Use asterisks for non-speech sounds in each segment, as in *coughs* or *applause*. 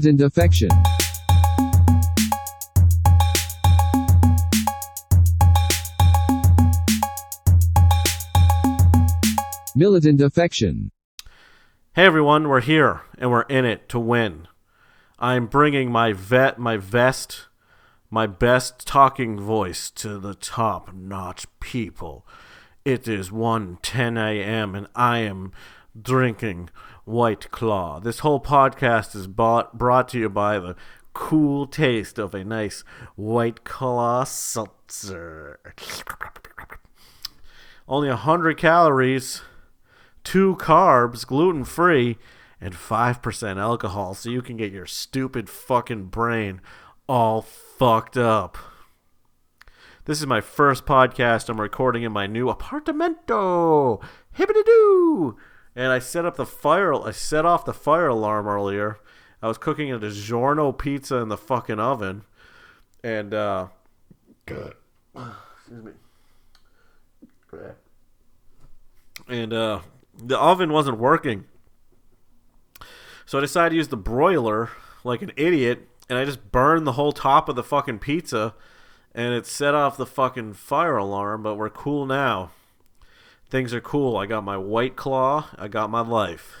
Militant affection. Militant affection. Hey everyone, we're here and we're in it to win. I'm bringing my vet, my vest, my best talking voice to the top notch people. It is 1:10 a.m. and I am drinking White Claw. This whole podcast is bought, brought to you by the cool taste of a nice White Claw seltzer. Only 100 calories, 2 carbs, gluten free, and 5% alcohol so you can get your stupid fucking brain all fucked up. This is my first podcast I'm recording in my new apartamento. Hibbity doo! And I set up the fire. I set off the fire alarm earlier. I was cooking a DiGiorno pizza in the fucking oven, and uh, excuse me. And uh, the oven wasn't working, so I decided to use the broiler like an idiot, and I just burned the whole top of the fucking pizza, and it set off the fucking fire alarm. But we're cool now. Things are cool. I got my white claw. I got my life.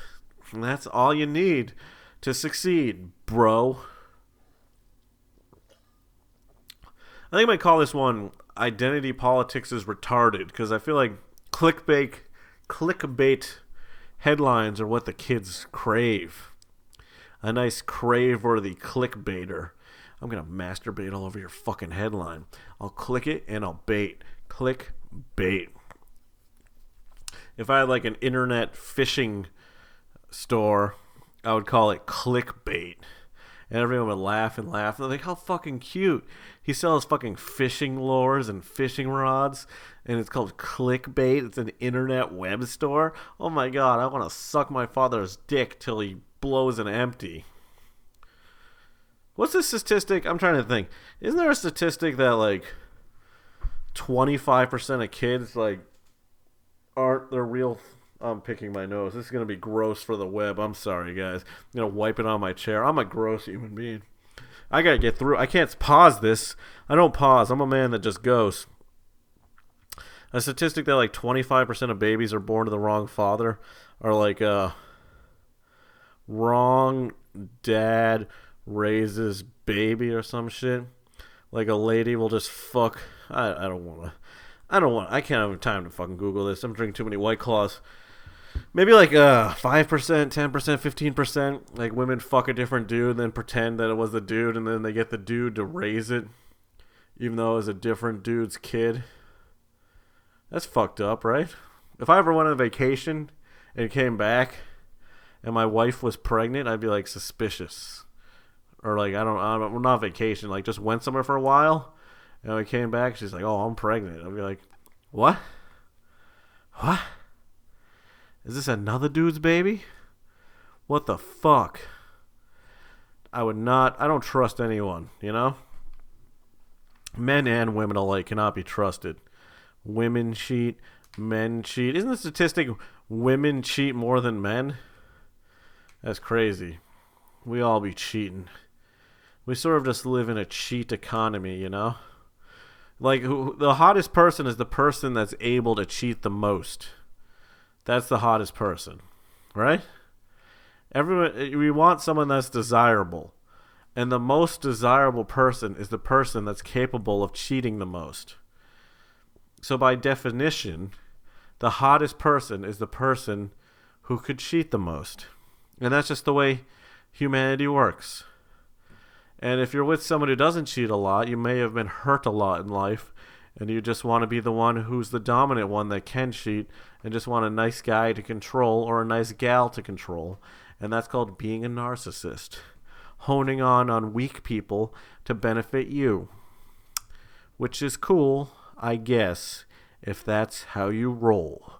And that's all you need to succeed, bro. I think I might call this one "Identity Politics is Retarded" because I feel like clickbait, clickbait headlines are what the kids crave. A nice crave-worthy clickbaiter. I'm gonna masturbate all over your fucking headline. I'll click it and I'll bait. Click bait. If I had like an internet fishing store, I would call it clickbait. And everyone would laugh and laugh. And they're like, how fucking cute. He sells fucking fishing lures and fishing rods. And it's called clickbait. It's an internet web store. Oh my god, I want to suck my father's dick till he blows an empty. What's the statistic? I'm trying to think. Isn't there a statistic that like 25% of kids like aren't their real I'm picking my nose. This is gonna be gross for the web. I'm sorry, guys. I'm gonna wipe it on my chair. I'm a gross human being. I gotta get through. I can't pause this. I don't pause. I'm a man that just goes. A statistic that like 25% of babies are born to the wrong father, are like uh, wrong dad raises baby or some shit. Like a lady will just fuck. I I don't wanna. I don't want. I can't have time to fucking Google this. I'm drinking too many White Claws. Maybe like uh five percent, ten percent, fifteen percent. Like women fuck a different dude, and then pretend that it was the dude, and then they get the dude to raise it, even though it was a different dude's kid. That's fucked up, right? If I ever went on vacation and came back, and my wife was pregnant, I'd be like suspicious, or like I don't, I don't, well, not vacation, like just went somewhere for a while and we came back, she's like, "Oh, I'm pregnant." I'll be like, "What? What? Is this another dude's baby? What the fuck?" I would not. I don't trust anyone. You know, men and women alike cannot be trusted. Women cheat, men cheat. Isn't the statistic women cheat more than men? That's crazy. We all be cheating. We sort of just live in a cheat economy, you know? Like who, the hottest person is the person that's able to cheat the most. That's the hottest person, right? Everyone we want someone that's desirable. And the most desirable person is the person that's capable of cheating the most. So by definition, the hottest person is the person who could cheat the most. And that's just the way humanity works. And if you're with someone who doesn't cheat a lot, you may have been hurt a lot in life, and you just want to be the one who's the dominant one that can cheat, and just want a nice guy to control or a nice gal to control. And that's called being a narcissist, honing on on weak people to benefit you. Which is cool, I guess, if that's how you roll.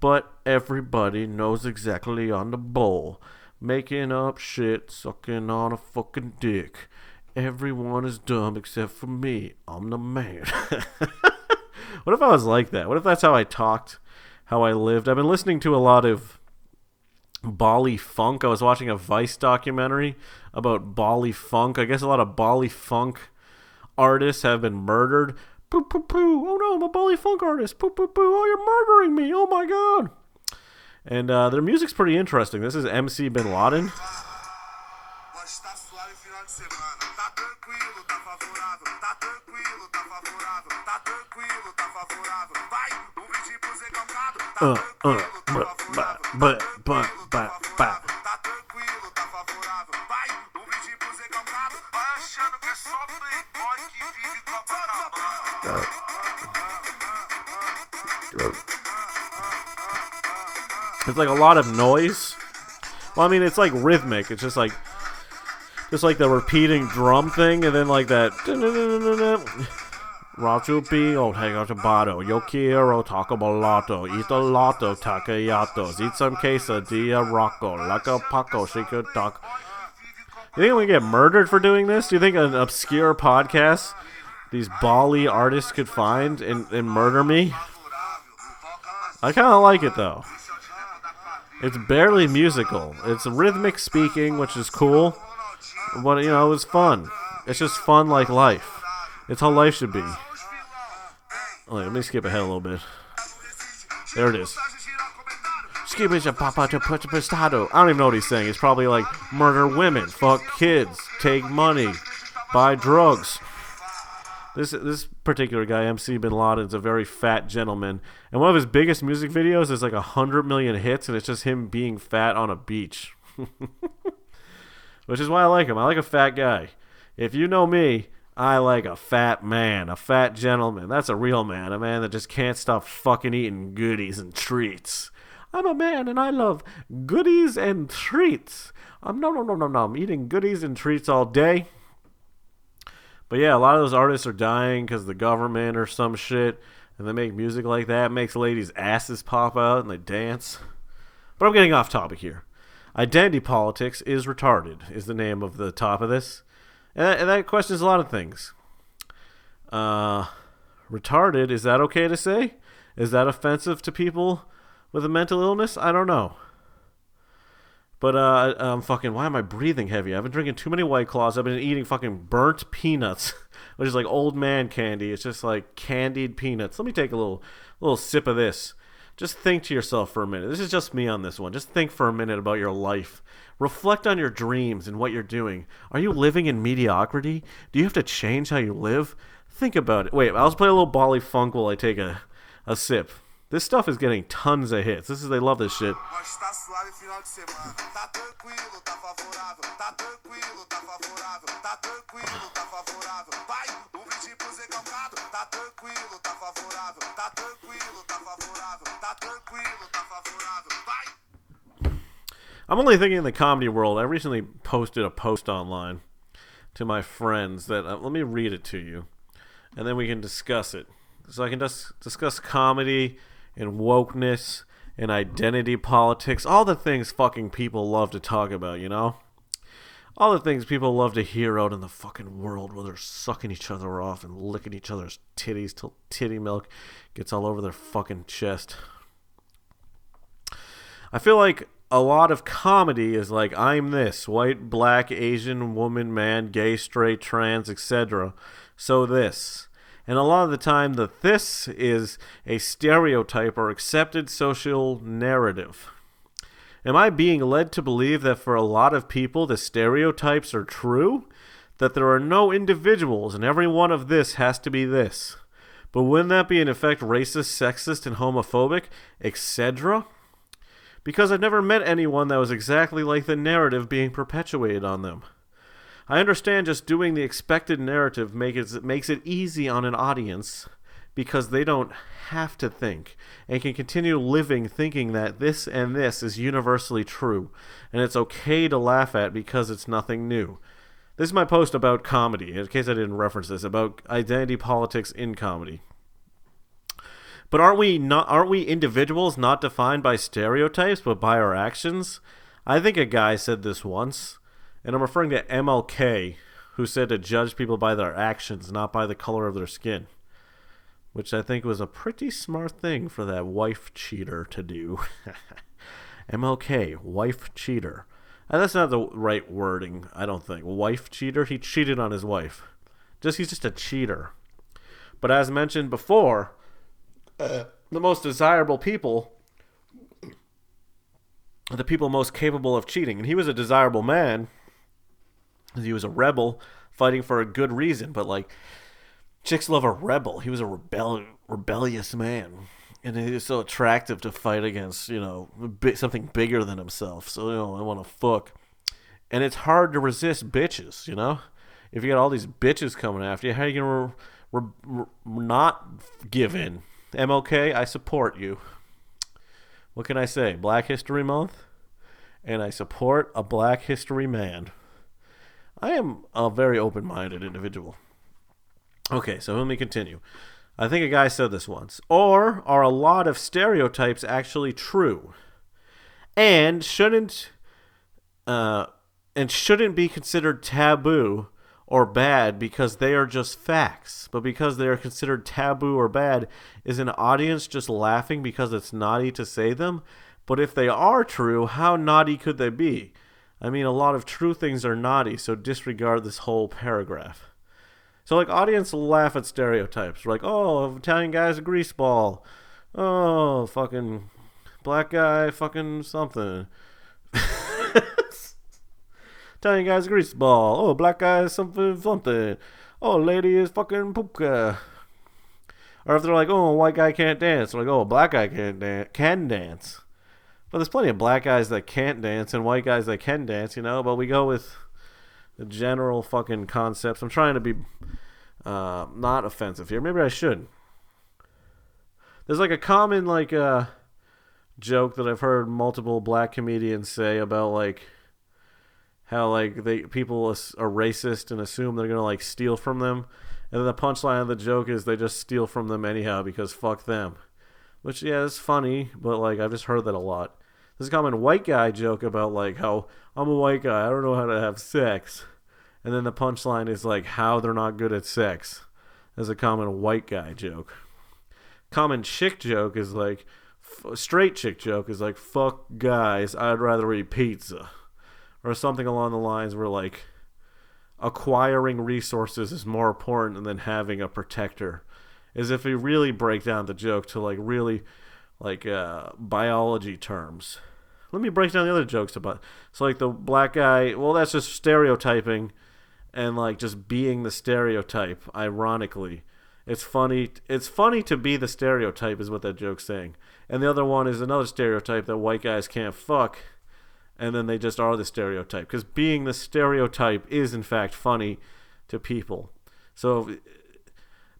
But everybody knows exactly on the bowl making up shit, sucking on a fucking dick. Everyone is dumb except for me. I'm the man. *laughs* what if I was like that? What if that's how I talked, how I lived? I've been listening to a lot of Baile Funk. I was watching a Vice documentary about Baile Funk. I guess a lot of Baile Funk artists have been murdered. Poo poo poo. Oh no, I'm a Baile Funk artist. Poo poo poo. Oh, you're murdering me. Oh my god. And uh, their music's pretty interesting. This is MC Bin Laden. Tranquilo, tá favorável. Tá tranquilo, tá favorável. Tá tranquilo, tá favorável. Vai, um brinde pro Zé Calcado. Tá Uh, uh, tranquilo, tá favorável. Tá tranquilo, tá favorável. Tá tranquilo, tá favorável. Vai, um brinde pro Zé Calcado. Vai achando que é só playboy que vive Copacabana. It's like a lot of noise. Well, I mean, it's like rhythmic. It's just like, just like the repeating drum thing, and then like that. Rachupi, oh, hang on to Bato. Yo quiero taco balato. Eat a lotto, tacayatos. Eat some quesadilla rocco. Like a paco, a taco. You think we get murdered for doing this? Do you think an obscure podcast these Bali artists could find and, and murder me? I kind of like it though. It's barely musical. It's rhythmic speaking, which is cool. But you know, it's fun. It's just fun like life. It's how life should be. Oh, let me skip ahead a little bit. There it is. Skip it, papa to put pistado. I don't even know what he's saying. It's probably like murder women, fuck kids, take money, buy drugs. This this particular guy, MC Bin Laden, is a very fat gentleman, and one of his biggest music videos is like a hundred million hits, and it's just him being fat on a beach, *laughs* which is why I like him. I like a fat guy. If you know me, I like a fat man, a fat gentleman. That's a real man, a man that just can't stop fucking eating goodies and treats. I'm a man and I love goodies and treats. I'm no no no no no. I'm eating goodies and treats all day. But yeah, a lot of those artists are dying because the government or some shit, and they make music like that. It makes ladies' asses pop out and they dance. But I'm getting off topic here. Identity politics is retarded, is the name of the top of this. And that, and that questions a lot of things. Uh, retarded, is that okay to say? Is that offensive to people with a mental illness? I don't know. But uh, I'm fucking. Why am I breathing heavy? I've been drinking too many White Claws. I've been eating fucking burnt peanuts, *laughs* which is like old man candy. It's just like candied peanuts. Let me take a little, little sip of this. Just think to yourself for a minute. This is just me on this one. Just think for a minute about your life. Reflect on your dreams and what you're doing. Are you living in mediocrity? Do you have to change how you live? Think about it. Wait, I'll just play a little Baile Funk while I take a, a sip. This stuff is getting tons of hits. This is they love this shit. I'm only thinking in the comedy world. I recently posted a post online to my friends that uh, let me read it to you, and then we can discuss it. So I can just discuss comedy and wokeness and identity politics, all the things fucking people love to talk about, you know? All the things people love to hear out in the fucking world where they're sucking each other off and licking each other's titties till titty milk gets all over their fucking chest. I feel like a lot of comedy is like I'm this white, black, Asian, woman, man, gay, straight, trans, etc. So this. And a lot of the time, the this is a stereotype or accepted social narrative. Am I being led to believe that for a lot of people, the stereotypes are true? That there are no individuals and every one of this has to be this? But wouldn't that be in effect racist, sexist, and homophobic, etc.? Because I've never met anyone that was exactly like the narrative being perpetuated on them. I understand just doing the expected narrative make it, makes it easy on an audience because they don't have to think and can continue living thinking that this and this is universally true and it's okay to laugh at because it's nothing new. This is my post about comedy, in case I didn't reference this, about identity politics in comedy. But aren't we not aren't we individuals not defined by stereotypes but by our actions? I think a guy said this once, and I'm referring to MLK, who said to judge people by their actions, not by the color of their skin. Which I think was a pretty smart thing for that wife cheater to do. *laughs* MLK, wife cheater. And that's not the right wording, I don't think. Wife cheater? He cheated on his wife. Just he's just a cheater. But as mentioned before, the most desirable people are the people most capable of cheating. And he was a desirable man. He was a rebel fighting for a good reason, but like chicks love a rebel. He was a rebel rebellious man. And he was so attractive to fight against, you know, something bigger than himself. So, you know, I want to fuck. And it's hard to resist bitches, you know? If you got all these bitches coming after you, how are you going to re- re- not give in? MLK, I support you. What can I say? Black History Month? And I support a Black History man. I am a very open minded individual. Okay, so let me continue. I think a guy said this once. Or are a lot of stereotypes actually true? And shouldn't uh, and shouldn't be considered taboo or bad because they are just facts. But because they are considered taboo or bad, is an audience just laughing because it's naughty to say them? But if they are true, how naughty could they be? I mean, a lot of true things are naughty, so disregard this whole paragraph. So, like, audience laugh at stereotypes. Like, oh, Italian guy's a greaseball. Oh, fucking black guy, fucking something. *laughs* Italian guy's a greaseball. Oh, black guy is something, something. Oh, lady is fucking poopka. Or if they're like, oh, white guy can't dance. They're like, oh, black guy can't dan- can dance. But there's plenty of black guys that can't dance and white guys that can dance, you know. But we go with the general fucking concepts. I'm trying to be uh, not offensive here. Maybe I should. There's like a common like uh, joke that I've heard multiple black comedians say about like how like they people are racist and assume they're gonna like steal from them, and then the punchline of the joke is they just steal from them anyhow because fuck them. Which yeah, is funny, but like I've just heard that a lot. A common white guy joke about like how I'm a white guy, I don't know how to have sex, and then the punchline is like how they're not good at sex. as a common white guy joke. Common chick joke is like f- straight chick joke is like fuck guys, I'd rather eat pizza, or something along the lines where like acquiring resources is more important than having a protector is if we really break down the joke to like really like uh, biology terms. Let me break down the other jokes about. So like the black guy, well that's just stereotyping and like just being the stereotype ironically. It's funny it's funny to be the stereotype is what that joke's saying. And the other one is another stereotype that white guys can't fuck and then they just are the stereotype because being the stereotype is in fact funny to people. So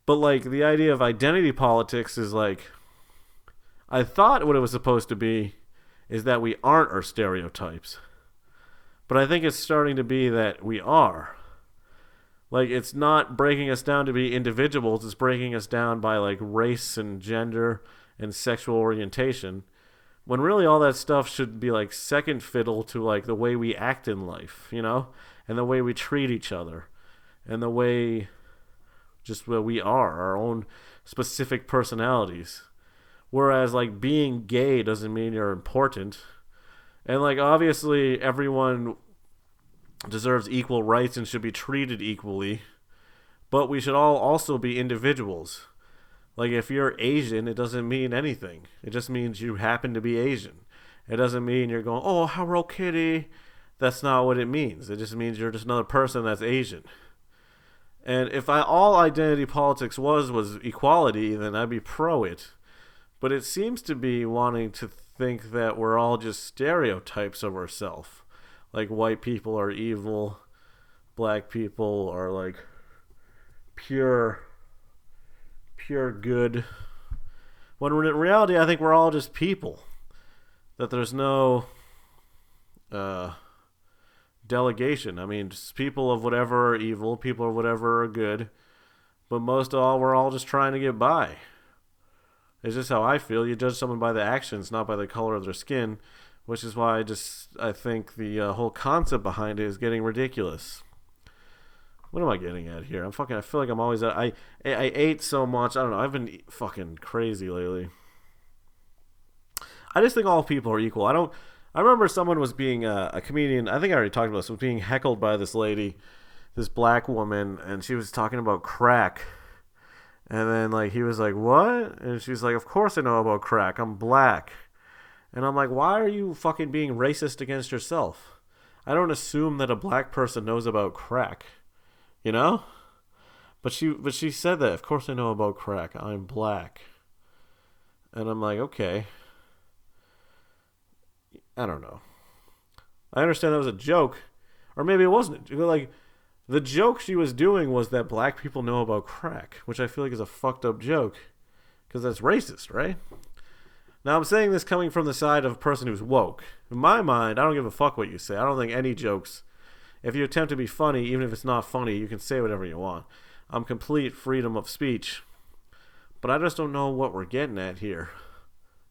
but like the idea of identity politics is like I thought what it was supposed to be is that we aren't our stereotypes. But I think it's starting to be that we are. Like it's not breaking us down to be individuals, it's breaking us down by like race and gender and sexual orientation. When really all that stuff should be like second fiddle to like the way we act in life, you know? And the way we treat each other. And the way just where we are, our own specific personalities. Whereas like being gay doesn't mean you're important. And like obviously everyone deserves equal rights and should be treated equally. But we should all also be individuals. Like if you're Asian, it doesn't mean anything. It just means you happen to be Asian. It doesn't mean you're going, "Oh, Hello Kitty." That's not what it means. It just means you're just another person that's Asian. And if I, all identity politics was was equality, then I'd be pro it. But it seems to be wanting to think that we're all just stereotypes of ourselves. Like white people are evil, black people are like pure, pure good. When in reality, I think we're all just people. That there's no uh, delegation. I mean, people of whatever are evil, people of whatever are good, but most of all, we're all just trying to get by. It's just how I feel. You judge someone by the actions, not by the color of their skin, which is why I just I think the uh, whole concept behind it is getting ridiculous. What am I getting at here? I'm fucking. I feel like I'm always. At, I I ate so much. I don't know. I've been fucking crazy lately. I just think all people are equal. I don't. I remember someone was being uh, a comedian. I think I already talked about this. Was being heckled by this lady, this black woman, and she was talking about crack. And then like he was like, "What?" And she's like, "Of course I know about crack. I'm black." And I'm like, "Why are you fucking being racist against yourself?" I don't assume that a black person knows about crack. You know? But she but she said that, "Of course I know about crack. I'm black." And I'm like, "Okay." I don't know. I understand that was a joke, or maybe it wasn't. Like, the joke she was doing was that black people know about crack, which I feel like is a fucked up joke, because that's racist, right? Now I'm saying this coming from the side of a person who's woke. In my mind, I don't give a fuck what you say. I don't think any jokes. If you attempt to be funny, even if it's not funny, you can say whatever you want. I'm complete freedom of speech. But I just don't know what we're getting at here.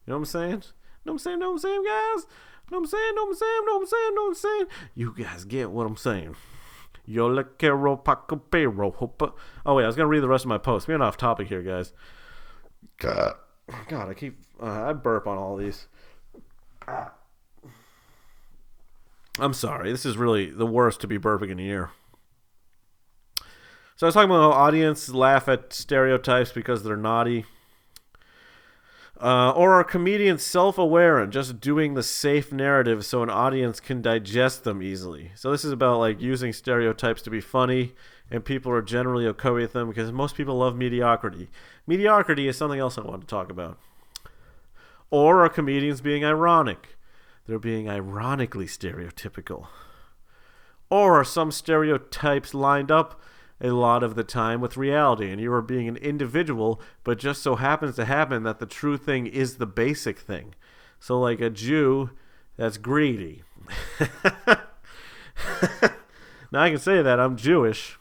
You know what I'm saying? Know what I'm saying? Know what I'm saying, guys? Know what I'm saying? Know what I'm saying? Know what I'm saying? Know what I'm saying? You guys get what I'm saying. Yo le quiero paco pero hopa. Oh wait, I was gonna read the rest of my post. We're off topic here, guys. God, God, I keep uh, I burp on all these. I'm sorry. This is really the worst to be burping in a year. So I was talking about how audience laugh at stereotypes because they're naughty. Uh, or are comedians self aware and just doing the safe narrative so an audience can digest them easily? So, this is about like using stereotypes to be funny, and people are generally okay with them because most people love mediocrity. Mediocrity is something else I want to talk about. Or are comedians being ironic? They're being ironically stereotypical. Or are some stereotypes lined up a lot of the time with reality, and you are being an individual, but just so happens to happen that the true thing is the basic thing. So, like a Jew that's greedy. *laughs* now, I can say that I'm Jewish,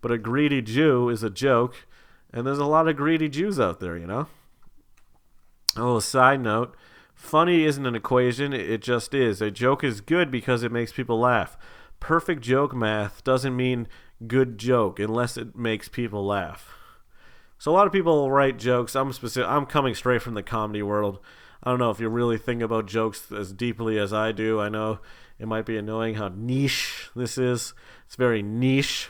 but a greedy Jew is a joke, and there's a lot of greedy Jews out there, you know? A little side note funny isn't an equation, it just is. A joke is good because it makes people laugh. Perfect joke math doesn't mean good joke unless it makes people laugh. So a lot of people write jokes. I'm specific. I'm coming straight from the comedy world. I don't know if you really think about jokes as deeply as I do. I know it might be annoying how niche this is. It's very niche.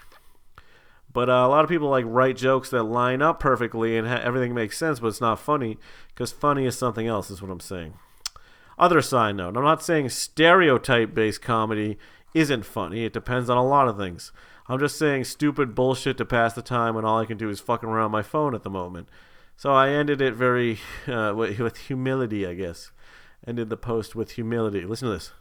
But uh, a lot of people like write jokes that line up perfectly and ha- everything makes sense, but it's not funny because funny is something else. Is what I'm saying. Other side note: I'm not saying stereotype-based comedy isn't funny. It depends on a lot of things. I'm just saying stupid bullshit to pass the time when all I can do is fucking around my phone at the moment. So I ended it very *laughs* uh, with, with humility, I guess. Ended the post with humility. Listen to this.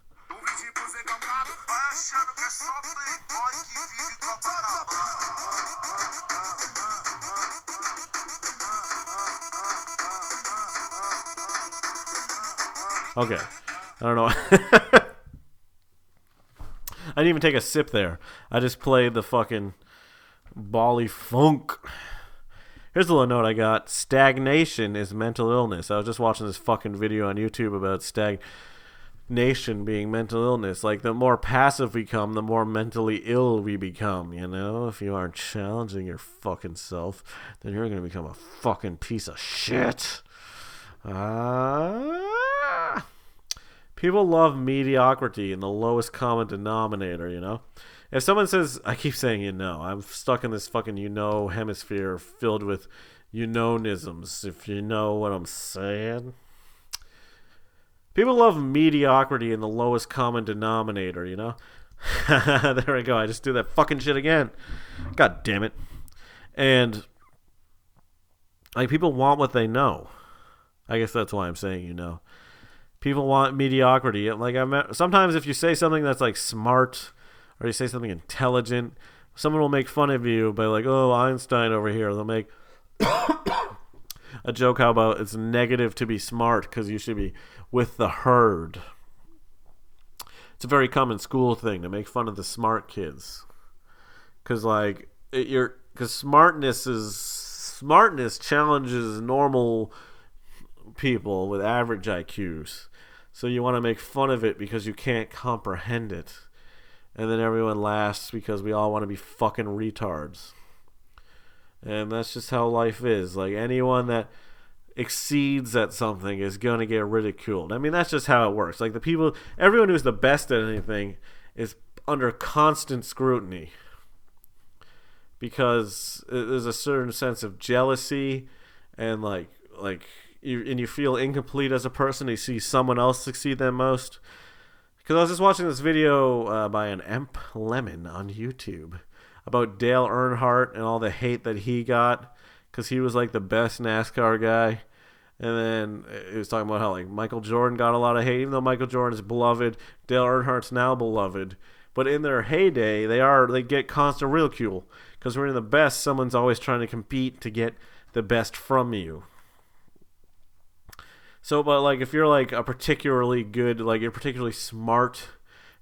Okay. I don't know. *laughs* I didn't even take a sip there. I just played the fucking Baile funk. Here's a little note I got. Stagnation is mental illness. I was just watching this fucking video on YouTube about stagnation being mental illness. Like, the more passive we become, the more mentally ill we become, you know? If you aren't challenging your fucking self, then you're going to become a fucking piece of shit. Ah. People love mediocrity and the lowest common denominator, you know? If someone says, *laughs* I keep saying you know, I'm stuck in this fucking you know hemisphere filled with you knownisms, if you know what I'm saying. People love mediocrity and the lowest common denominator, you know? *laughs* there we go. I just do that fucking shit again. God damn it. And, like, people want what they know. I guess that's why I'm saying you know. People want mediocrity. Like I met, sometimes if you say something that's like smart or you say something intelligent, someone will make fun of you by like, "Oh, Einstein over here." They'll make *coughs* a joke how about it's negative to be smart because you should be with the herd. It's a very common school thing to make fun of the smart kids because like it, you're because smartness is smartness challenges normal people with average IQs. So you want to make fun of it because you can't comprehend it. And then everyone laughs because we all want to be fucking retards. And that's just how life is. Like anyone that exceeds at something is going to get ridiculed. I mean, that's just how it works. Like the people, everyone who's the best at anything is under constant scrutiny because there's a certain sense of jealousy and like like you and you feel incomplete as a person. You see someone else succeed than most. Because I was just watching this video uh, by an Emp Lemon on YouTube about Dale Earnhardt and all the hate that he got because he was like the best NASCAR guy. And then he was talking about how like Michael Jordan got a lot of hate, even though Michael Jordan is beloved. Dale Earnhardt's now beloved, but in their heyday, they are they get constant ridicule because when you're the best, someone's always trying to compete to get the best from you. So, but like if you're like a particularly good, like you're particularly smart,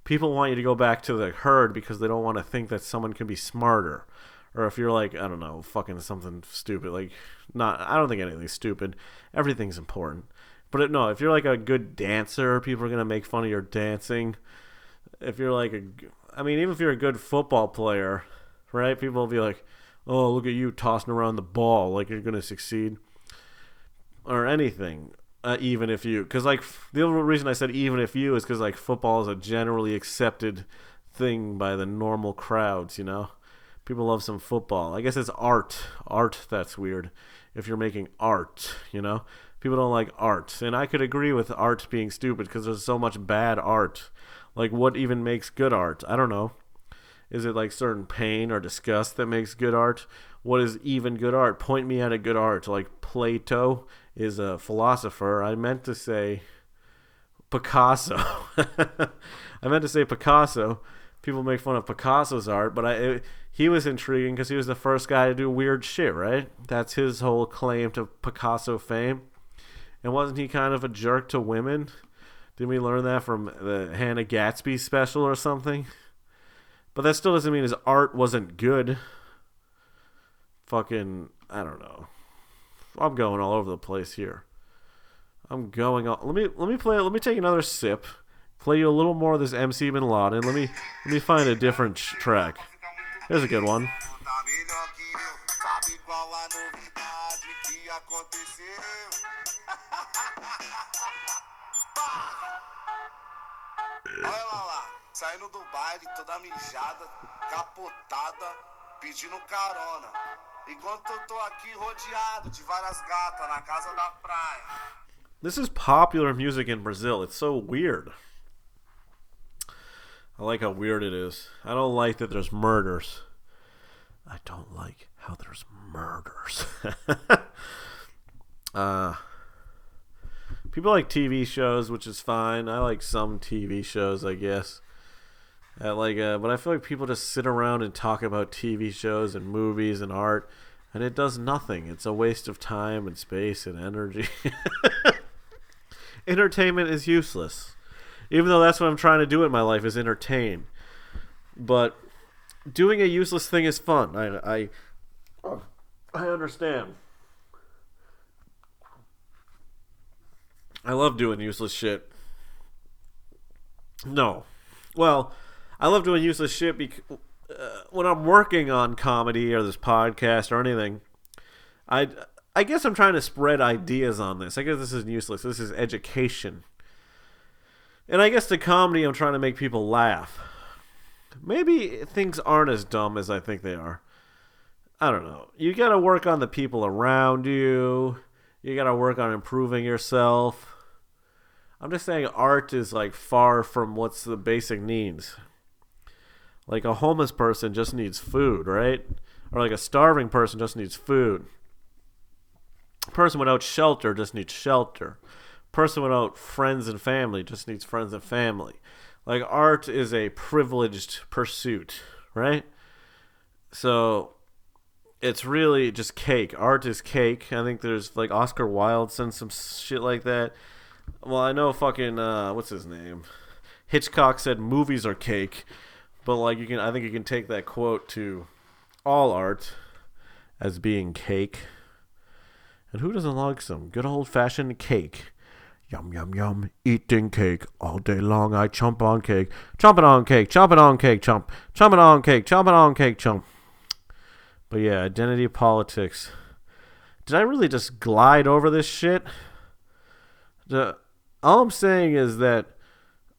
people want you to go back to the herd because they don't want to think that someone can be smarter. Or if you're like, I don't know, fucking something stupid, like not, I don't think anything's stupid. Everything's important. But no, if you're like a good dancer, people are gonna make fun of your dancing. If you're like a, I mean, even if you're a good football player, right? People will be like, "Oh, look at you tossing around the ball like you're gonna succeed," or anything uh, even if you because like the only reason i said even if you is because like football is a generally accepted thing by the normal crowds you know? People love some football. I guess it's art. Art that's weird. If you're making art you know? People don't like art. And i could agree with art being stupid because there's so much bad art. Like what even makes good art? I don't know. Is it like certain pain or disgust that makes good art? What is even good art? Point me at a good art like plato is a philosopher. I meant to say Picasso. *laughs* I meant to say Picasso. People make fun of Picasso's art, but I it, he was intriguing because he was the first guy to do weird shit, right? That's his whole claim to Picasso fame. And wasn't he kind of a jerk to women? Didn't we learn that from the Hannah Gadsby special or something? But that still doesn't mean his art wasn't good. Fucking, I don't know. I'm going all over the place here. I'm going on. Let me let me play. Let me take another sip. Play you a little more of this MC Bin Laden. Let me let me find a different track. Here's a good one. Olha lá, saindo do baile, toda mijada, capotada, pedindo carona. Enquanto eu tô aqui rodeado de várias gatas na casa da praia. This is popular music in Brazil. It's so weird. I like how weird it is. I don't like that there's murders. I don't like how there's murders. *laughs* uh people like TV shows, which is fine. I like some TV shows, I guess. Like, uh, but I feel like people just sit around and talk about TV shows and movies and art, and it does nothing. It's a waste of time and space and energy. *laughs* Entertainment is useless, even though that's what I'm trying to do in my life is entertain. But doing a useless thing is fun. I, I, I understand. I love doing useless shit. No, well I love doing useless shit because uh, when I'm working on comedy or this podcast or anything, I I guess I'm trying to spread ideas on this. I guess this is useless. This is education. And I guess the comedy I'm trying to make people laugh. Maybe things aren't as dumb as I think they are. I don't know. You got to work on the people around you. You got to work on improving yourself. I'm just saying art is like far from what's the basic needs. Like a homeless person just needs food, right? Or like a starving person just needs food. A person without shelter just needs shelter. A person without friends and family just needs friends and family. Like art is a privileged pursuit, right? So it's really just cake. Art is cake. I think there's like Oscar Wilde said some shit like that. Well, I know fucking uh, what's his name? Hitchcock said movies are cake. But like you can, I think you can take that quote to all art as being cake. And who doesn't like some good old fashioned cake? Yum yum yum, eating cake all day long. I chomp on cake, chomping on cake, chomping on cake, chomp, chomping on cake, chomping on cake, chomp. But yeah, identity politics did I really just glide over this shit? The, all I'm saying is that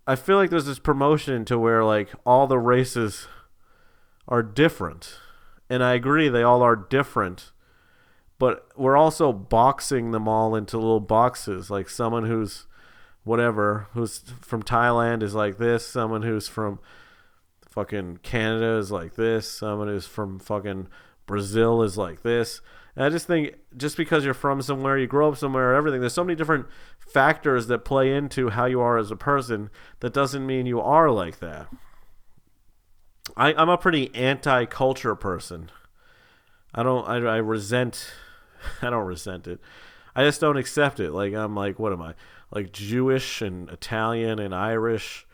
I feel like there's this promotion to where like all the races are different. And I agree they all are different. But we're also boxing them all into little boxes. Like someone who's whatever, who's from Thailand is like this, someone who's from fucking Canada is like this, someone who's from fucking Brazil is like this. And I just think just because you're from somewhere, you grow up somewhere, everything, there's so many different factors that play into how you are as a person that doesn't mean you are like that. I, I'm a pretty anti culture person. I don't, I, I resent, *laughs* I don't resent it. I just don't accept it. Like, I'm like, what am I? Like Jewish and Italian and Irish.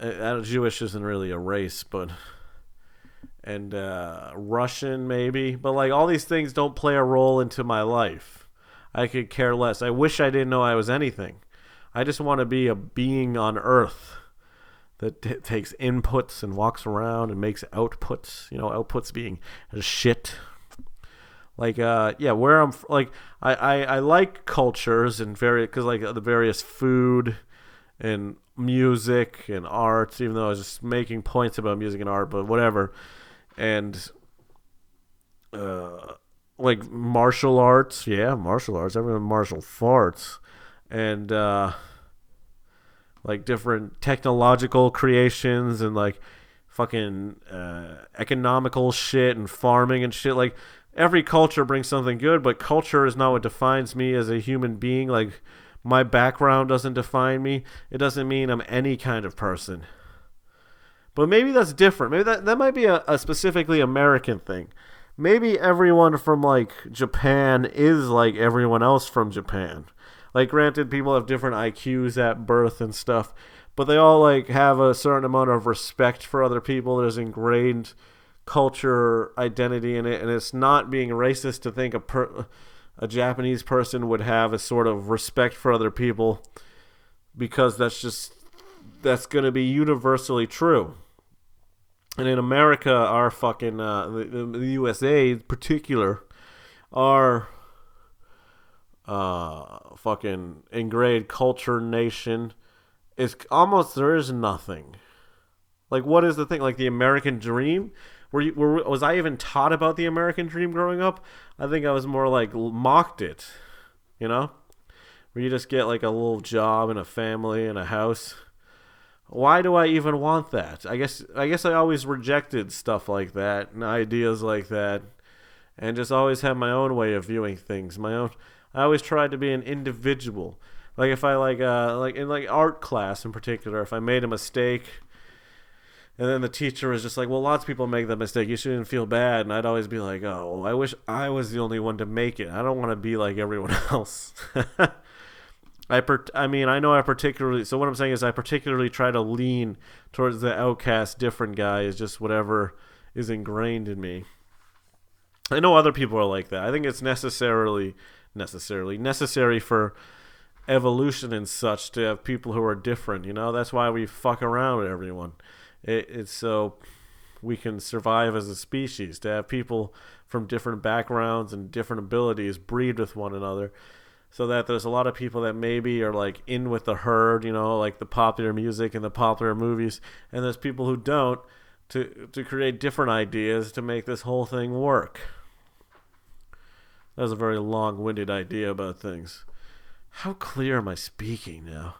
Jewish isn't really a race, but *laughs* and uh, Russian maybe, but like all these things don't play a role into my life. I could care less. I wish I didn't know I was anything. I just want to be a being on Earth that t- takes inputs and walks around and makes outputs. You know, outputs being shit. Like, uh, yeah, where I'm like, I, I, I like cultures and very because like the various food and music and arts. Even though I was just making points about music and art, but whatever and uh, like martial arts. Yeah, martial arts. Everyone martial farts, and uh, like different technological creations and like fucking uh, economical shit and farming and shit. Like every culture brings something good, but culture is not what defines me as a human being. Like my background doesn't define me. It doesn't mean I'm any kind of person. But maybe that's different. Maybe that, that might be a, a specifically American thing. Maybe everyone from like Japan is like everyone else from Japan. Like granted people have different IQs at birth and stuff, but they all like have a certain amount of respect for other people. There's ingrained culture identity in it and it's not being racist to think a per, a Japanese person would have a sort of respect for other people because that's just that's going to be universally true. And in America, our fucking uh, the, the USA in particular, our uh, fucking ingrained culture nation is almost there is nothing. Like, what is the thing? Like the American dream? Were you, were, was I even taught about the American dream growing up? I think I was more like mocked it, you know, where you just get like a little job and a family and a house why do I even want that? I guess I guess I always rejected stuff like that and ideas like that and just always had my own way of viewing things. My own I always tried to be an individual. Like if I like uh like in like art class in particular, if I made a mistake and then the teacher was just like, "Well, lots of people make that mistake. You shouldn't feel bad." And I'd always be like, "Oh, I wish I was the only one to make it. I don't want to be like everyone *laughs* else." *laughs* I per- I mean, I know I particularly. So what I'm saying is, I particularly try to lean towards the outcast, different guy is just whatever is ingrained in me. I know other people are like that. I think it's necessarily necessarily necessary for evolution and such to have people who are different. You know, that's why we fuck around with everyone. It, it's so we can survive as a species to have people from different backgrounds and different abilities breed with one another so that there's a lot of people that maybe are like in with the herd, you know, like the popular music and the popular movies, and there's people who don't to to create different ideas to make this whole thing work. That was a very long-winded idea about things. How clear am I speaking now?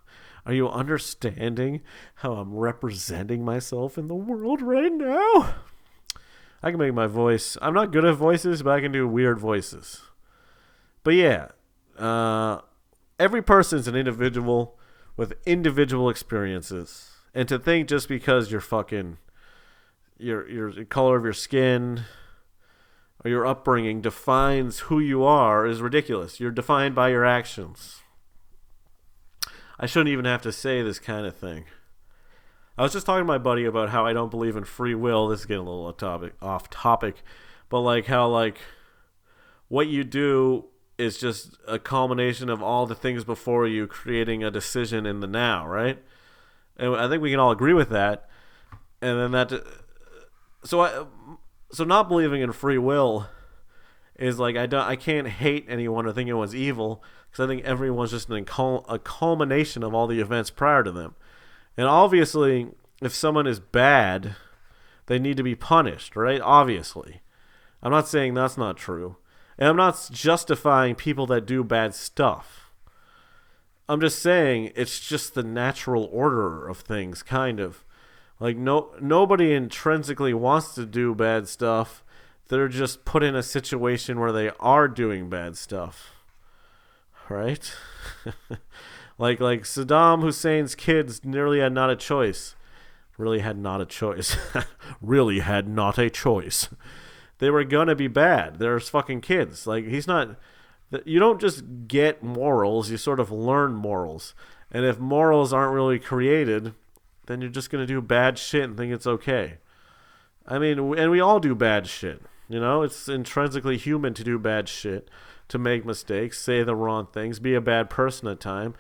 Are you understanding how I'm representing myself in the world right now? I can make my voice. I'm not good at voices, but I can do weird voices. But yeah, uh, every person's an individual with individual experiences, and to think just because you're fucking your your color of your skin or your upbringing defines who you are is ridiculous. You're defined by your actions. I shouldn't even have to say this kind of thing. I was just talking to my buddy about how I don't believe in free will. This is getting a little off topic, off topic, but like how like what you do is just a culmination of all the things before you creating a decision in the now, right? And I think we can all agree with that. And then that, so I, so not believing in free will is like I don't I can't hate anyone or think anyone's evil because I think everyone's just an a culmination of all the events prior to them. And obviously, if someone is bad, they need to be punished, right? Obviously. I'm not saying that's not true. And I'm not justifying people that do bad stuff. I'm just saying it's just the natural order of things, kind of. Like no nobody intrinsically wants to do bad stuff. They're just put in a situation where they are doing bad stuff. Right? *laughs* like like Saddam Hussein's kids nearly had not a choice. Really had not a choice. *laughs* really had not a choice. They were gonna be bad. There's fucking kids. Like he's not you don't just get morals, you sort of learn morals. And if morals aren't really created, then you're just to do bad shit and think it's okay. I mean, and we all do bad shit. You know, it's intrinsically human to do bad shit, to make mistakes, say the wrong things, be a bad person at time.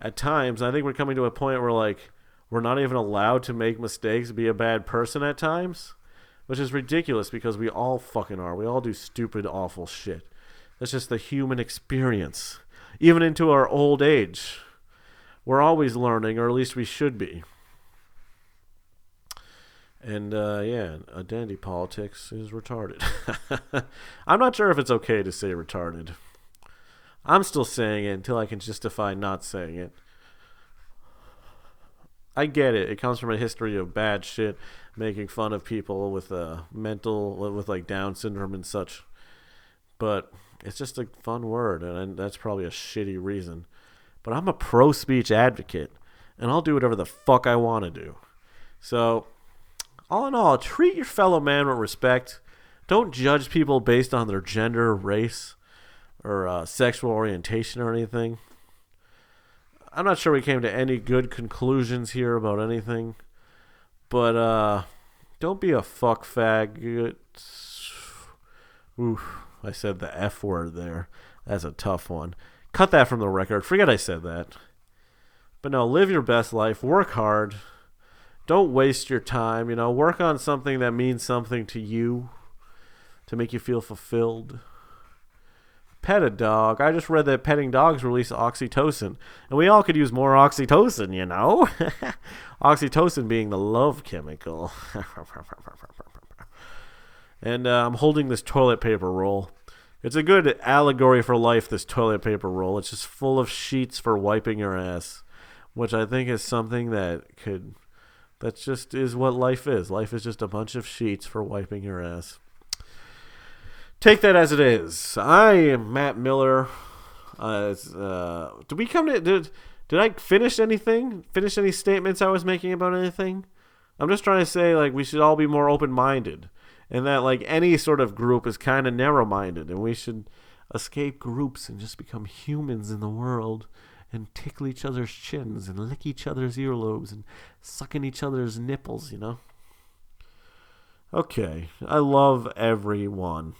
At times, I think we're coming to a point where like we're not even allowed to make mistakes, be a bad person at times, which is ridiculous because we all fucking are. We all do stupid, awful shit. That's just the human experience. Even into our old age, we're always learning, or at least we should be. And uh, yeah, identity politics is retarded. *laughs* I'm not sure if it's okay to say retarded. I'm still saying it until I can justify not saying it. I get it. It comes from a history of bad shit, making fun of people with uh, mental, with like Down syndrome and such. But it's just a fun word, and that's probably a shitty reason. But I'm a pro speech advocate, and I'll do whatever the fuck I want to do. So all in all, treat your fellow man with respect. Don't judge people based on their gender, race, or uh, sexual orientation or anything. I'm not sure we came to any good conclusions here about anything, but uh, don't be a fuck faggot. Oof, I said the F word there. That's a tough one. Cut that from the record. Forget I said that. But no, live your best life. Work hard don't waste your time. You know, work on something that means something to you to make you feel fulfilled. Pet a dog. I just read that petting dogs release oxytocin, and we all could use more oxytocin, you know? *laughs* oxytocin being the love chemical. *laughs* and uh, I'm holding this toilet paper roll. It's a good allegory for life, this toilet paper roll. It's just full of sheets for wiping your ass, which I think is something that could that just is what life is. Life is just a bunch of sheets for wiping your ass. Take that as it is. I am Matt Miller. Uh, uh, did we come to did did I finish anything? Finish any statements I was making about anything? I'm just trying to say like we should all be more open minded, and that like any sort of group is kind of narrow minded, and we should escape groups and just become humans in the world and tickle each other's chins and lick each other's earlobes and suck in each other's nipples, you know? Okay, I love everyone.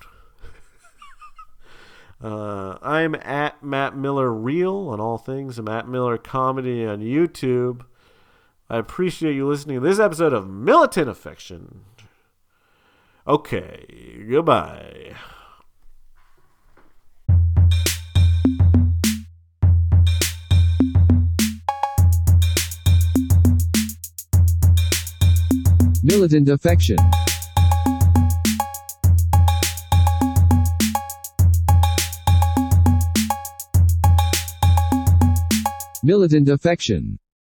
Uh, I'm at Matt Miller Real on all things, Matt Miller Comedy on YouTube. I appreciate you listening to this episode of Militant Affection. Okay, goodbye. Militant affection. Militant affection.